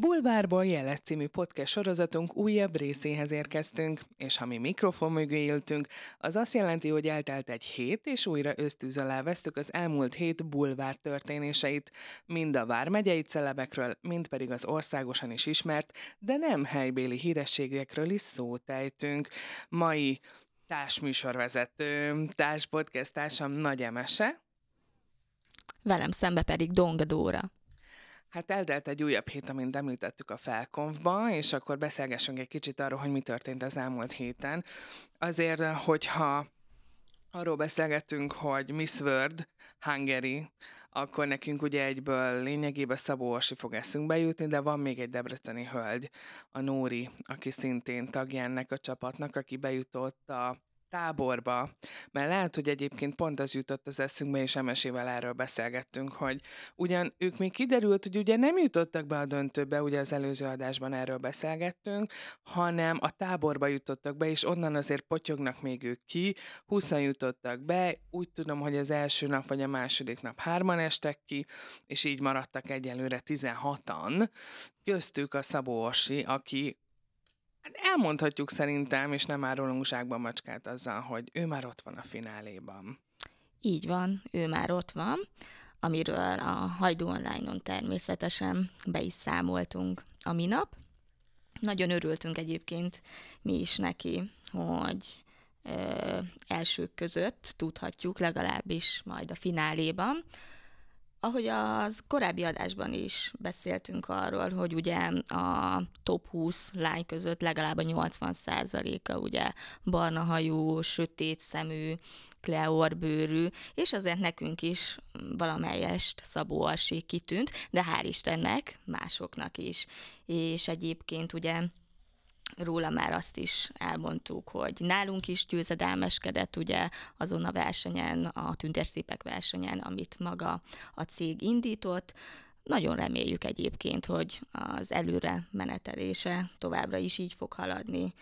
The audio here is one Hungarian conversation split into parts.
Bulvárból Jelet című podcast sorozatunk újabb részéhez érkeztünk, és ha mi mikrofon mögé éltünk, az azt jelenti, hogy eltelt egy hét, és újra ösztűz alá vesztük az elmúlt hét bulvár történéseit, mind a vármegyei celebekről, mind pedig az országosan is ismert, de nem helybéli hírességekről is szót ejtünk. Mai társműsorvezető, társpodcast társam Nagy Emese. Velem szembe pedig Donga Dóra. Hát eldelt egy újabb hét, amint említettük a felkonfba, és akkor beszélgessünk egy kicsit arról, hogy mi történt az elmúlt héten. Azért, hogyha arról beszélgettünk, hogy Miss World Hungary, akkor nekünk ugye egyből lényegében Szabó Orsi fog eszünkbe jutni, de van még egy debreceni hölgy, a Nóri, aki szintén tagja ennek a csapatnak, aki bejutott a táborba, mert lehet, hogy egyébként pont az jutott az eszünkbe, és Emesével erről beszélgettünk, hogy ugyan ők még kiderült, hogy ugye nem jutottak be a döntőbe, ugye az előző adásban erről beszélgettünk, hanem a táborba jutottak be, és onnan azért potyognak még ők ki, 20 jutottak be, úgy tudom, hogy az első nap vagy a második nap hárman estek ki, és így maradtak egyelőre 16-an, köztük a Szabó Orsi, aki Hát elmondhatjuk szerintem, és nem árulunk zsákba macskát azzal, hogy ő már ott van a fináléban. Így van, ő már ott van, amiről a Hajdú Online-on természetesen be is számoltunk a minap. Nagyon örültünk egyébként mi is neki, hogy ö, elsők között tudhatjuk, legalábbis majd a fináléban, ahogy az korábbi adásban is beszéltünk arról, hogy ugye a top 20 lány között legalább a 80%-a ugye barna hajú, sötét szemű, kleorbőrű, és azért nekünk is valamelyest Szabó Alsi kitűnt, de hál' Istennek másoknak is. És egyébként ugye róla már azt is elmondtuk, hogy nálunk is győzedelmeskedett ugye azon a versenyen, a tünterszépek versenyen, amit maga a cég indított. Nagyon reméljük egyébként, hogy az előre menetelése továbbra is így fog haladni,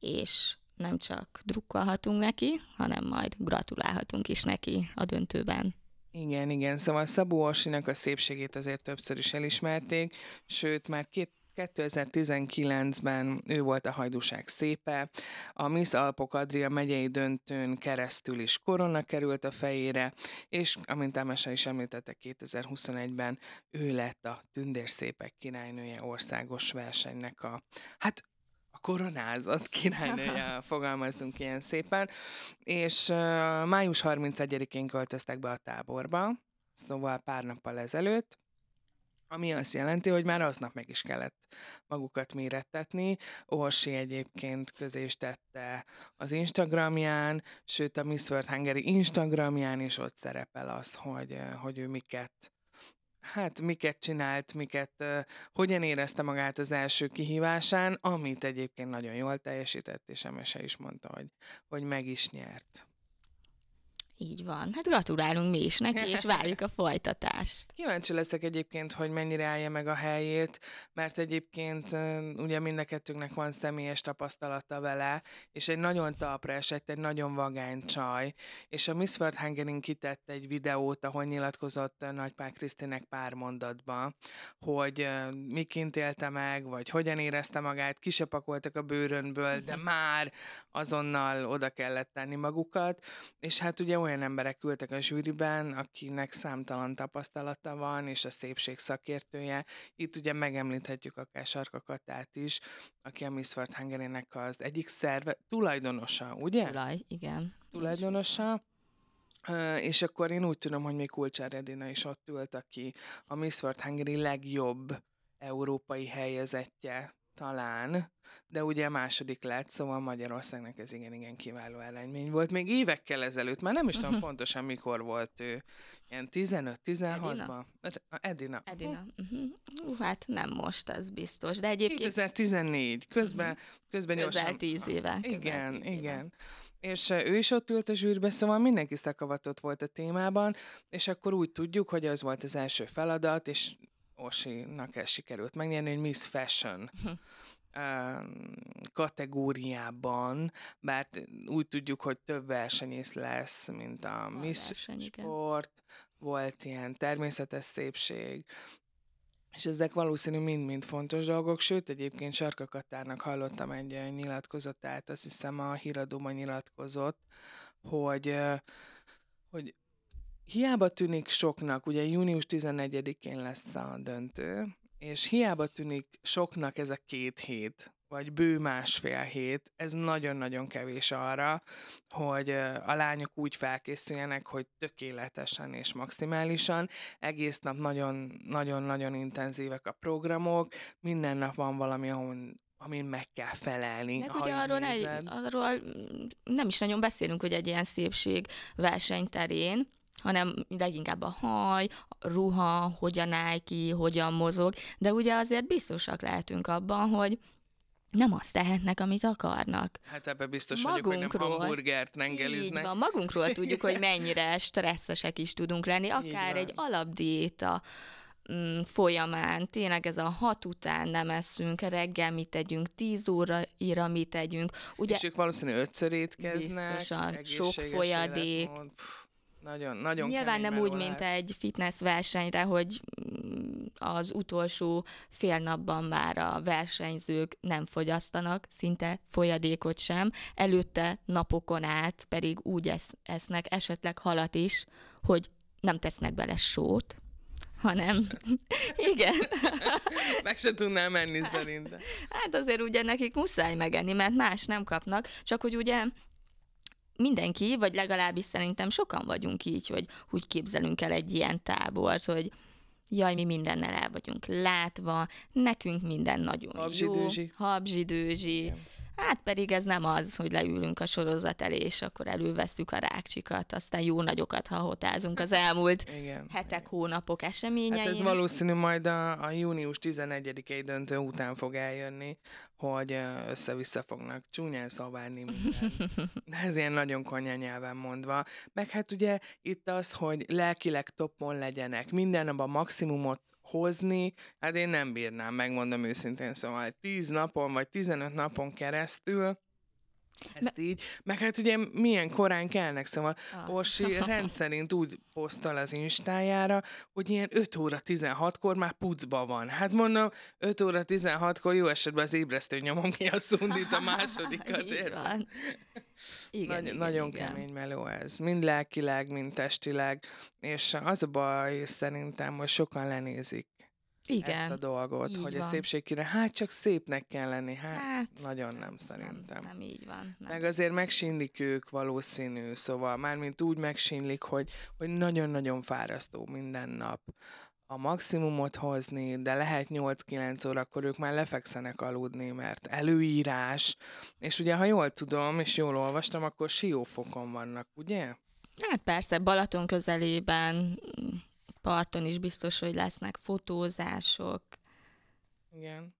és nem csak drukkolhatunk neki, hanem majd gratulálhatunk is neki a döntőben. Igen, igen, szóval Szabó Orsinak a szépségét azért többször is elismerték, sőt már két 2019-ben ő volt a hajdúság szépe, a Miss Alpok Adria megyei döntőn keresztül is korona került a fejére, és amint Emese is említette, 2021-ben ő lett a tündérszépek királynője országos versenynek a, hát a koronázott királynője, fogalmazunk ilyen szépen, és uh, május 31-én költöztek be a táborba, szóval pár nappal ezelőtt, ami azt jelenti, hogy már aznap meg is kellett magukat mérettetni. Orsi egyébként közé is tette az Instagramján, sőt a Miss World Hungary Instagramján is ott szerepel az, hogy, hogy ő miket Hát miket csinált, miket, uh, hogyan érezte magát az első kihívásán, amit egyébként nagyon jól teljesített, és Emese is mondta, hogy, hogy meg is nyert. Így van. Hát gratulálunk mi is neki, és várjuk a folytatást. Kíváncsi leszek egyébként, hogy mennyire állja meg a helyét, mert egyébként ugye mind a kettőnknek van személyes tapasztalata vele, és egy nagyon talpra esett, egy nagyon vagány csaj, és a Miss World Hungary kitett egy videót, ahol nyilatkozott Nagypár Krisztinek pár mondatba, hogy miként élte meg, vagy hogyan érezte magát, kisepakoltak a bőrönből, de mhm. már azonnal oda kellett tenni magukat, és hát ugye olyan olyan emberek ültek a zsűriben, akinek számtalan tapasztalata van, és a szépség szakértője. Itt ugye megemlíthetjük akár Sarka Katát is, aki a Miss World hungary az egyik szerve, tulajdonosa, ugye? Tulaj, igen. Tulajdonosa. Uh, és akkor én úgy tudom, hogy még Kulcsár Edina is ott ült, aki a Miss World Hungary legjobb európai helyezettje talán, de ugye második lett, szóval Magyarországnak ez igen-igen kiváló eredmény volt. Még évekkel ezelőtt, már nem is tudom pontosan mikor volt ő, ilyen 15-16-ban. Edina. Edina. Uh-huh. Uh, hát nem most, ez biztos, de egyébként... 2014, közben, uh-huh. közben Közel gyorsan... tíz éve. Igen, tíz igen. Éve. És ő is ott ült a zsűrbe, szóval mindenki szakavatott volt a témában, és akkor úgy tudjuk, hogy az volt az első feladat, és Orsinak ez sikerült megnyerni, hogy Miss Fashion kategóriában, bár úgy tudjuk, hogy több versenyész lesz, mint a, a Miss verseny, Sport, volt ilyen természetes szépség, és ezek valószínű mind-mind fontos dolgok, sőt, egyébként Sarka Katárnak hallottam egy nyilatkozatát, azt hiszem a híradóban nyilatkozott, hogy, hogy hiába tűnik soknak, ugye június 14-én lesz a döntő, és hiába tűnik soknak ez a két hét, vagy bő másfél hét, ez nagyon-nagyon kevés arra, hogy a lányok úgy felkészüljenek, hogy tökéletesen és maximálisan. Egész nap nagyon-nagyon intenzívek a programok, minden nap van valami, ahol amin meg kell felelni. Meg ugye arról, egy, arról nem is nagyon beszélünk, hogy egy ilyen szépség versenyterén, hanem leginkább a haj, a ruha, hogyan áll ki, hogyan mozog, de ugye azért biztosak lehetünk abban, hogy nem azt tehetnek, amit akarnak. Hát ebbe biztos magunkról, vagyok, hogy nem hamburgert rengeliznek. Így van, magunkról tudjuk, hogy mennyire stresszesek is tudunk lenni, akár egy alapdiéta mm, folyamán, tényleg ez a hat után nem eszünk, reggel mit tegyünk, tíz óraira mit tegyünk. Ugye, és ők valószínűleg ötször étkeznek. Biztosan, sok folyadék. Életmód. Nagyon, nagyon Nyilván nem úgy, mint egy fitness versenyre, hogy az utolsó fél napban már a versenyzők nem fogyasztanak, szinte folyadékot sem, előtte napokon át pedig úgy esz, esznek esetleg halat is, hogy nem tesznek bele sót, hanem igen. Meg se tudnál menni szerintem. Hát azért ugye nekik muszáj megenni, mert más nem kapnak, csak hogy ugye mindenki, vagy legalábbis szerintem sokan vagyunk így, hogy úgy képzelünk el egy ilyen tábort, hogy jaj, mi mindennel el vagyunk látva, nekünk minden nagyon Habzsidőzsi. jó. Habzsidőzsi. Hát pedig ez nem az, hogy leülünk a sorozat elé, és akkor előveszük a rákcsikat, aztán jó nagyokat hahotázunk az elmúlt igen, hetek, igen. hónapok eseményein. Hát ez valószínű majd a, a június 11-i döntő után fog eljönni, hogy össze-vissza fognak csúnyán szavárni ez ilyen nagyon konyha nyelven mondva. Meg hát ugye itt az, hogy lelkileg toppon legyenek, minden nap a maximumot hozni, hát én nem bírnám, megmondom őszintén, szóval 10 napon vagy 15 napon keresztül ezt Me- így. Meg hát ugye milyen korán kelnek, szóval ah. Orsi rendszerint úgy posztol az Instájára, hogy ilyen 5 óra 16-kor már pucba van. Hát mondom, 5 óra 16-kor jó esetben az ébresztő nyomom ki a szundít a másodikat. igen, Nagy, igen, nagyon igen. kemény meló ez. Mind lelkileg, mind testileg. És az a baj szerintem, hogy sokan lenézik igen, ezt a dolgot, hogy van. a szépségkire, hát csak szépnek kell lenni, hát, hát nagyon nem szerintem. Nem, nem így van. Nem. Meg azért megsínlik ők valószínű, szóval mármint úgy megsínlik, hogy, hogy nagyon-nagyon fárasztó minden nap a maximumot hozni, de lehet 8-9 órakor ők már lefekszenek aludni, mert előírás, és ugye, ha jól tudom, és jól olvastam, akkor siófokon vannak, ugye? Hát persze, Balaton közelében parton is biztos, hogy lesznek fotózások. Igen.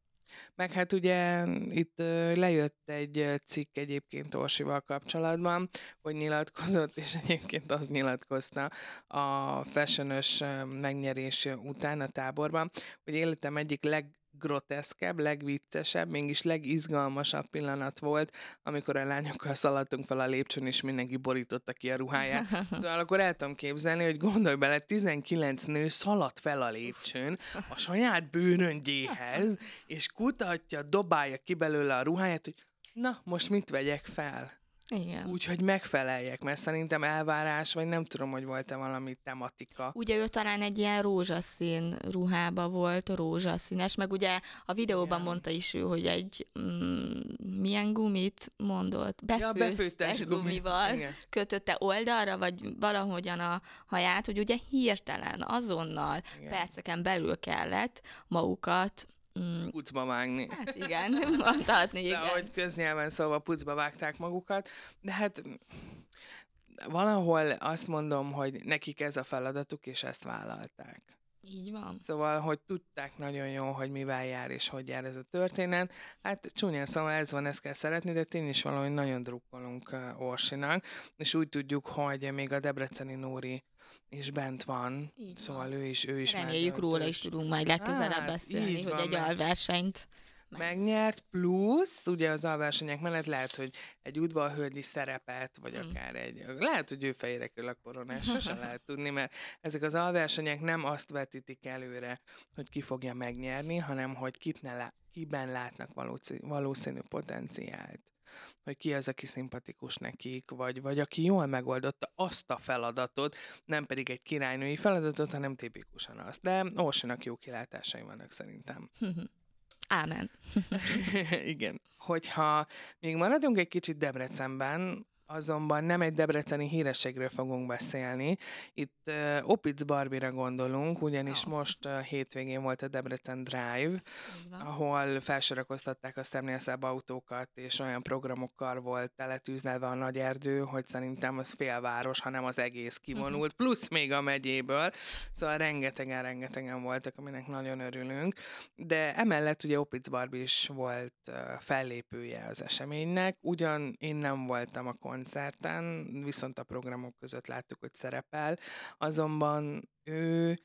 Meg hát ugye itt lejött egy cikk egyébként Orsival kapcsolatban, hogy nyilatkozott, és egyébként az nyilatkozta a fashionös megnyerés után a táborban, hogy életem egyik leg leggroteszkebb, legviccesebb, mégis legizgalmasabb pillanat volt, amikor a lányokkal szaladtunk fel a lépcsőn, és mindenki borította ki a ruháját. Szóval akkor el tudom képzelni, hogy gondolj bele, 19 nő szaladt fel a lépcsőn a saját bőröngyéhez, és kutatja, dobálja ki belőle a ruháját, hogy na, most mit vegyek fel? Igen. Úgy, hogy megfeleljek, mert szerintem elvárás, vagy nem tudom, hogy volt-e valami tematika. Ugye ő talán egy ilyen rózsaszín ruhába volt, rózsaszínes, meg ugye a videóban Igen. mondta is ő, hogy egy mm, milyen gumit mondott, befőztes ja, gumival gumi. kötötte oldalra, vagy valahogyan a haját, hogy ugye hirtelen, azonnal Igen. perceken belül kellett magukat Mm. Pucba vágni. Hát igen, mondhatni, igen. De ahogy köznyelven szóval pucba vágták magukat, de hát valahol azt mondom, hogy nekik ez a feladatuk, és ezt vállalták. Így van. Szóval, hogy tudták nagyon jó, hogy mivel jár és hogy jár ez a történet. Hát csúnyán szóval ez van, ezt kell szeretni, de tény is valahogy nagyon drukkolunk uh, Orsinak, és úgy tudjuk, hogy még a Debreceni Nóri és bent van, így szóval van. ő is, ő is Reméljük róla is tudunk majd legközelebb hát, beszélni, hogy van, egy alversenyt megnyert, plusz ugye az alversenyek mellett lehet, hogy egy udvarhölgyi szerepet, vagy mm. akár egy, lehet, hogy ő fejére kell a koronás, sosem lehet tudni, mert ezek az alversenyek nem azt vetítik előre, hogy ki fogja megnyerni, hanem hogy kit ne lá- kiben látnak valószínű potenciált hogy ki az, aki szimpatikus nekik, vagy, vagy aki jól megoldotta azt a feladatot, nem pedig egy királynői feladatot, hanem tipikusan azt. De Orsinak jó kilátásai vannak szerintem. Ámen. Igen. Hogyha még maradunk egy kicsit Debrecenben, azonban nem egy debreceni hírességről fogunk beszélni. Itt uh, Opitz Barbira gondolunk, ugyanis oh. most uh, hétvégén volt a Debrecen Drive, ahol felsorakoztatták a szemlélszebb autókat, és olyan programokkal volt teletűzlelve a nagy erdő, hogy szerintem az félváros, hanem az egész kivonult, plusz még a megyéből. Szóval rengetegen, rengetegen voltak, aminek nagyon örülünk. De emellett ugye Opitz Barbie is volt uh, fellépője az eseménynek. Ugyan én nem voltam a koncerten, viszont a programok között láttuk, hogy szerepel. Azonban ő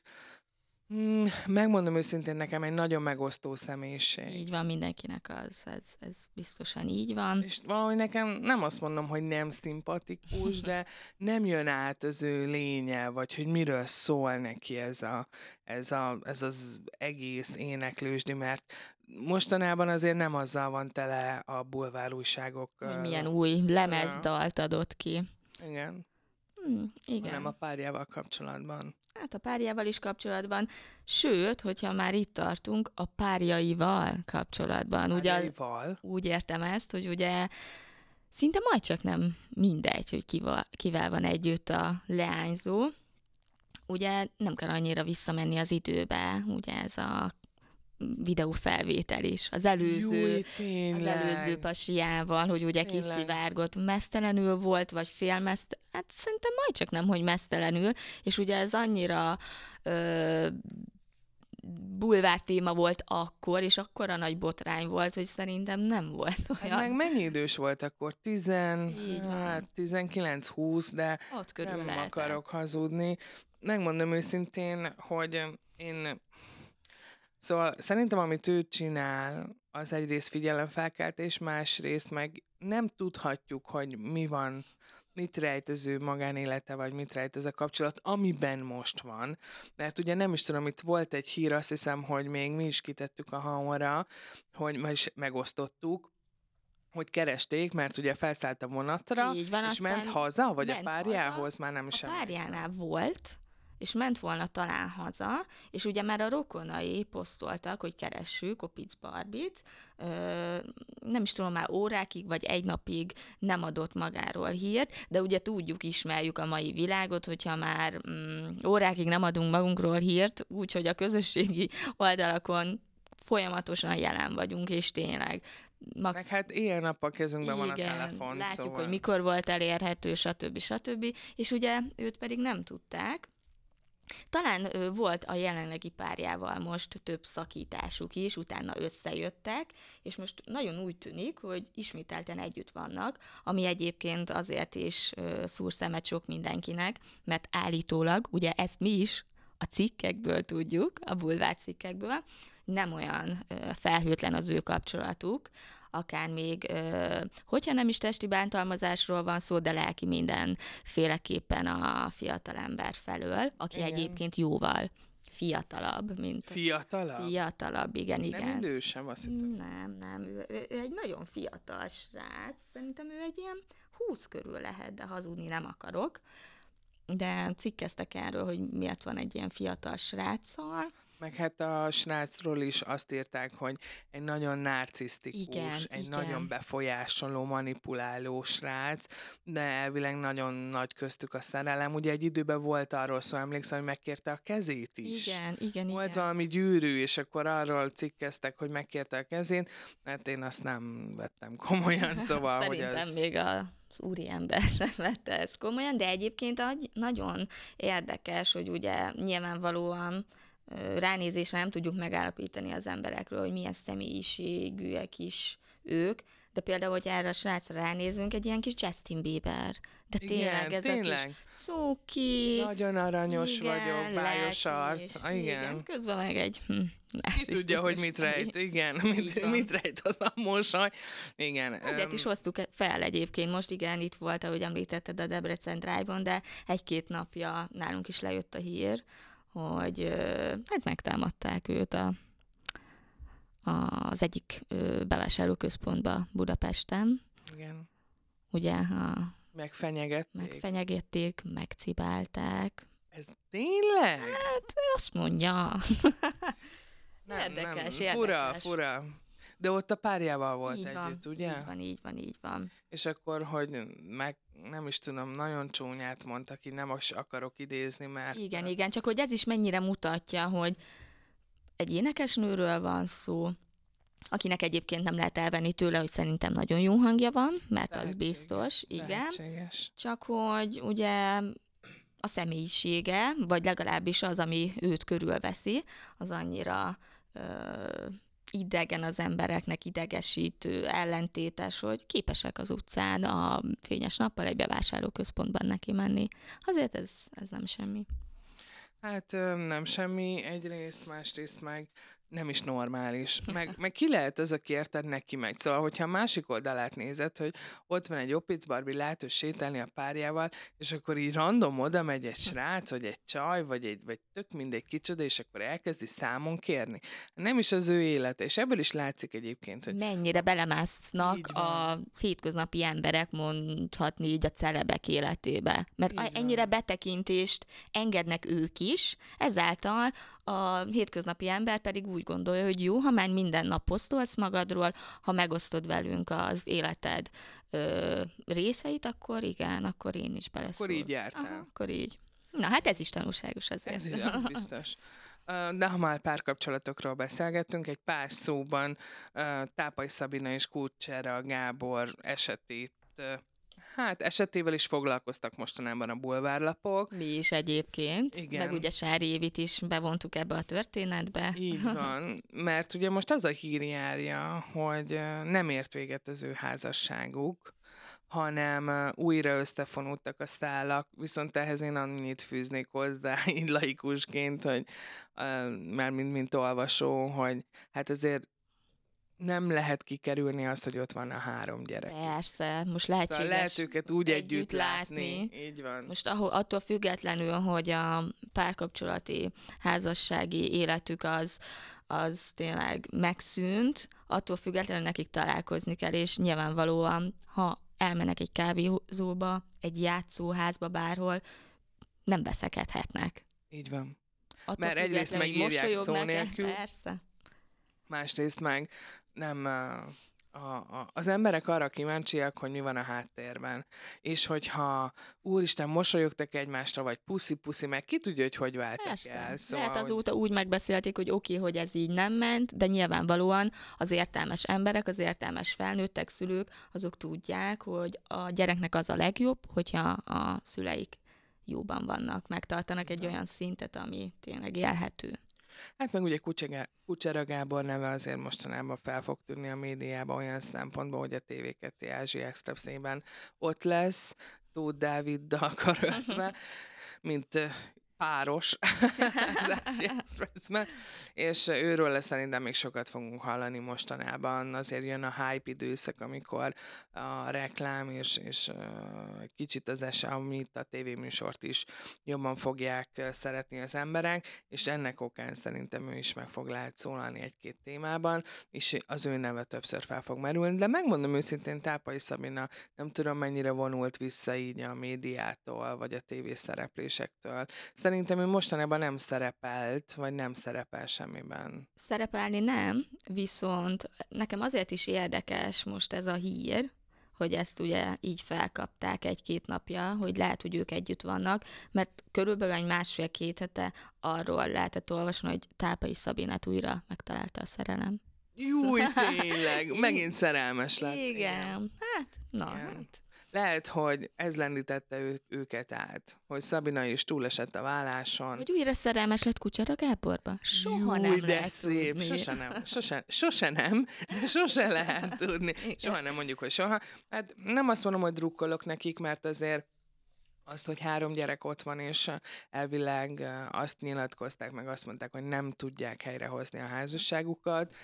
Hmm, megmondom őszintén, nekem egy nagyon megosztó személyiség. Így van, mindenkinek az, ez, ez biztosan így van. És valahogy nekem nem azt mondom, hogy nem szimpatikus, de nem jön át az ő lénye, vagy hogy miről szól neki ez, a, ez, a, ez az egész éneklősdi, mert mostanában azért nem azzal van tele a bulvár újságok. Milyen új lemezdalt adott ki. Igen. Hmm, igen. Hanem a párjával kapcsolatban. Hát a párjával is kapcsolatban, sőt, hogyha már itt tartunk, a párjaival kapcsolatban. Párjaival? Ugye, úgy értem ezt, hogy ugye szinte majd csak nem mindegy, hogy kivel, kivel van együtt a leányzó. Ugye nem kell annyira visszamenni az időbe, ugye ez a videófelvétel is. Az előző, Júj, az előző pasiával, hogy ugye tényleg. kiszivárgott, mesztelenül volt, vagy félmeszt, hát szerintem majd csak nem, hogy mesztelenül, és ugye ez annyira ö, bulvár téma volt akkor, és akkor a nagy botrány volt, hogy szerintem nem volt hát olyan. Meg mennyi idős volt akkor? 10, hát 19-20, de Ott körül nem lehetett. akarok hazudni. Megmondom őszintén, hogy én Szóval szerintem, amit ő csinál, az egyrészt figyelemfelkeltés, másrészt meg nem tudhatjuk, hogy mi van, mit rejt az ő magánélete, vagy mit rejt ez a kapcsolat, amiben most van. Mert ugye nem is tudom, itt volt egy hír, azt hiszem, hogy még mi is kitettük a hamra, hogy is megosztottuk, hogy keresték, mert ugye felszállt a vonatra, Így van, és ment haza, vagy ment a párjához, haza. már nem is A párjánál volt, és ment volna talán haza, és ugye már a rokonai posztoltak, hogy keressük Opic Barbit, nem is tudom, már órákig vagy egy napig nem adott magáról hírt, de ugye tudjuk, ismerjük a mai világot, hogyha már mm, órákig nem adunk magunkról hírt, úgyhogy a közösségi oldalakon folyamatosan jelen vagyunk, és tényleg Max... Meg hát ilyen nap a kezünkben Igen, van a telefon. látjuk, szóval... hogy mikor volt elérhető, stb. stb. És ugye őt pedig nem tudták, talán ö, volt a jelenlegi párjával most több szakításuk is, utána összejöttek, és most nagyon úgy tűnik, hogy ismételten együtt vannak, ami egyébként azért is ö, szúr szemet sok mindenkinek, mert állítólag, ugye ezt mi is a cikkekből tudjuk, a bulvár cikkekből, nem olyan felhőtlen az ő kapcsolatuk, akár még, hogyha nem is testi bántalmazásról van szó, de lelki mindenféleképpen a fiatalember felől, aki igen. egyébként jóval fiatalabb, mint... Fiatalabb? Fiatalabb, igen, igen. Nem idősebb, azt hittem. Nem, nem, ő, ő, ő egy nagyon fiatal srác, szerintem ő egy ilyen húsz körül lehet, de hazudni nem akarok. De cikkeztek erről, hogy miért van egy ilyen fiatal sráccal. Meg hát a srácról is azt írták, hogy egy nagyon narcisztikus, igen, egy igen. nagyon befolyásoló, manipuláló srác, de elvileg nagyon nagy köztük a szerelem. Ugye egy időben volt arról szó, emlékszem, hogy megkérte a kezét is. Igen, igen, Volt igen. valami gyűrű, és akkor arról cikkeztek, hogy megkérte a kezét, mert én azt nem vettem komolyan, szóval, Szerintem hogy ez... még a az úriember sem vette ezt komolyan, de egyébként nagyon érdekes, hogy ugye nyilvánvalóan ránézésre nem tudjuk megállapítani az emberekről, hogy milyen személyiségűek is ők, De például, hogy erre a srácra ránézünk, egy ilyen kis Justin Bieber. De tényleg, Igen, ez tényleg. a kis cuki. Nagyon aranyos igen, vagyok, bájos arc. Ah, Igen. Közben meg egy... Hm, Ki tudja, hogy mit rejt, igen, mit, mit rejt az a mosoly. Igen. Ezért öm, is hoztuk fel egyébként. Most igen, itt volt, ahogy említetted a Debrecen Drive-on, de egy-két napja nálunk is lejött a hír, hogy hát megtámadták őt a, az egyik bevásárlóközpontba Budapesten. Igen. Ugye, ha Megfenyegették. megfenyegették, megcibálták. Ez tényleg? Hát azt mondja. Nem, Érdekes, nem. Fura, érdekes. fura. De ott a párjával volt így együtt, van, ugye? Így van, így van, így van. És akkor, hogy meg nem is tudom, nagyon csúnyát mondta ki, nem is akarok idézni, mert... Igen, igen, csak hogy ez is mennyire mutatja, hogy egy énekesnőről van szó, akinek egyébként nem lehet elvenni tőle, hogy szerintem nagyon jó hangja van, mert az Lehetséges, biztos, igen. Lehetséges. Csak hogy ugye a személyisége, vagy legalábbis az, ami őt körülveszi, az annyira ö, idegen az embereknek, idegesítő, ellentétes, hogy képesek az utcán a fényes nappal egy bevásárlóközpontban neki menni. Azért ez, ez nem semmi. Hát nem semmi egyrészt, másrészt meg nem is normális. Meg, meg ki lehet ez, aki érted neki megy. Szóval, hogyha a másik oldalát nézed, hogy ott van egy Opic Barbie, lehet ő sétálni a párjával, és akkor így random oda megy egy srác, vagy egy csaj, vagy egy, vagy tök mindegy kicsoda, és akkor elkezdi számon kérni. Nem is az ő élete, és ebből is látszik egyébként, hogy Mennyire belemásznak a hétköznapi emberek, mondhatni így a celebek életébe. Mert Így a- van. ennyire betekintést engednek ők is, ezáltal a hétköznapi ember pedig úgy gondolja, hogy jó, ha már minden nap posztolsz magadról, ha megosztod velünk az életed ö, részeit, akkor igen, akkor én is beleszól. akkor így jártál. Aha, akkor így. Na hát ez is tanulságos azért. Ez is, az biztos. De ha már párkapcsolatokról beszélgettünk, egy pár szóban Tápai Szabina és Kulcsera Gábor esetét, hát esetével is foglalkoztak mostanában a bulvárlapok. Mi is egyébként, Igen. meg ugye Sári Évit is bevontuk ebbe a történetbe. Így van, mert ugye most az a hír járja, hogy nem ért véget az ő házasságuk, hanem újra összefonultak a szálak, viszont ehhez én annyit fűznék hozzá, így laikusként, hogy már mint, mint olvasó, hogy hát azért nem lehet kikerülni azt, hogy ott van a három gyerek. Persze, most Szóval lehetséges. lehet őket úgy együtt, együtt látni. látni. Így van. Most ahol, attól függetlenül, hogy a párkapcsolati házassági életük az, az tényleg megszűnt, attól függetlenül nekik találkozni kell, és nyilvánvalóan, ha elmennek egy kávézóba, egy játszóházba, bárhol, nem veszekedhetnek. Így van. Attól Mert egyrészt megírják szó nélkül. Persze. Másrészt meg nem a, a, az emberek arra kíváncsiak, hogy mi van a háttérben. És hogyha úristen, mosolyogtak egymásra, vagy puszi-puszi, meg ki tudja, hogy hogy váltak Persze. el. Szóval, Lehet azóta úgy megbeszélték, hogy oké, okay, hogy ez így nem ment, de nyilvánvalóan az értelmes emberek, az értelmes felnőttek, szülők, azok tudják, hogy a gyereknek az a legjobb, hogyha a szüleik jóban vannak, megtartanak egy olyan szintet, ami tényleg élhető. Hát meg ugye Kucsega- Kucsera Gábor neve azért mostanában fel fog tűnni a médiában olyan szempontból, hogy a TV2 Ázsia Expressében ott lesz, Tóth Dáviddal karöltve, mint ö, páros az Ázsia Expressben, és őről lesz szerintem még sokat fogunk hallani mostanában. Azért jön a hype időszak, amikor a reklám és, és kicsit az ese, amit a tévéműsort is jobban fogják szeretni az emberek, és ennek okán szerintem ő is meg fog lehet szólalni egy-két témában, és az ő neve többször fel fog merülni, de megmondom őszintén, Tápai Szabina nem tudom mennyire vonult vissza így a médiától, vagy a tévészereplésektől. Szerintem ő mostanában nem szerepelt, vagy nem szerepel semmiben. Szerepelni nem, viszont nekem azért is érdekes most ez a hír, hogy ezt ugye így felkapták egy-két napja, hogy lehet, hogy ők együtt vannak, mert körülbelül egy másfél-két hete arról lehetett olvasni, hogy Tápai Szabinát újra megtalálta a szerelem. Júj, tényleg, megint szerelmes lett. Igen, hát, na, Igen. hát. Lehet, hogy ez lendítette ő, őket át, hogy Szabina is túlesett a válláson. Hogy újra szerelmes lett Kucsera Gáborba? Soha Júj, nem de lehet szép. tudni. Sose nem, sose, sose nem, de sose lehet tudni. Soha nem mondjuk, hogy soha. Hát nem azt mondom, hogy drukkolok nekik, mert azért azt, hogy három gyerek ott van, és elvileg azt nyilatkozták, meg azt mondták, hogy nem tudják helyrehozni a házasságukat.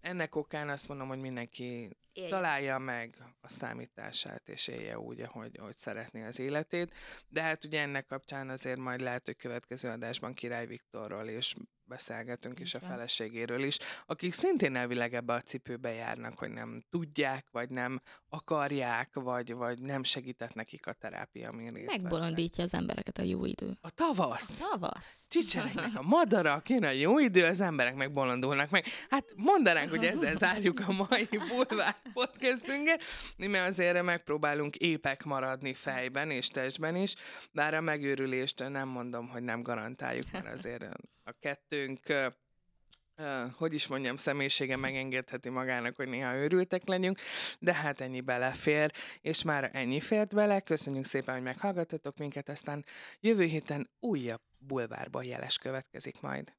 Ennek okán azt mondom, hogy mindenki Éljen. találja meg a számítását, és élje úgy, ahogy, ahogy szeretné az életét. De hát ugye ennek kapcsán azért majd lehet, hogy következő adásban Király Viktorról is beszélgetünk, és a feleségéről is, akik szintén elvileg ebbe a cipőbe járnak, hogy nem tudják, vagy nem akarják, vagy, vagy nem segített nekik a terápia, amin részt. Megbolondítja az embereket a jó idő. A tavasz! Tavasz. Csicseregnek a madarak, jön a jó idő, az emberek meg bolondulnak meg. Hát mondanánk, hogy ezzel zárjuk a mai bulvár podcastünket, mert azért megpróbálunk épek maradni fejben és testben is, bár a megőrülést nem mondom, hogy nem garantáljuk, mert azért a kettőnk hogy is mondjam, személyisége megengedheti magának, hogy néha őrültek legyünk, de hát ennyi belefér, és már ennyi fért bele. Köszönjük szépen, hogy meghallgattatok minket, aztán jövő héten újabb bulvárban jeles következik majd.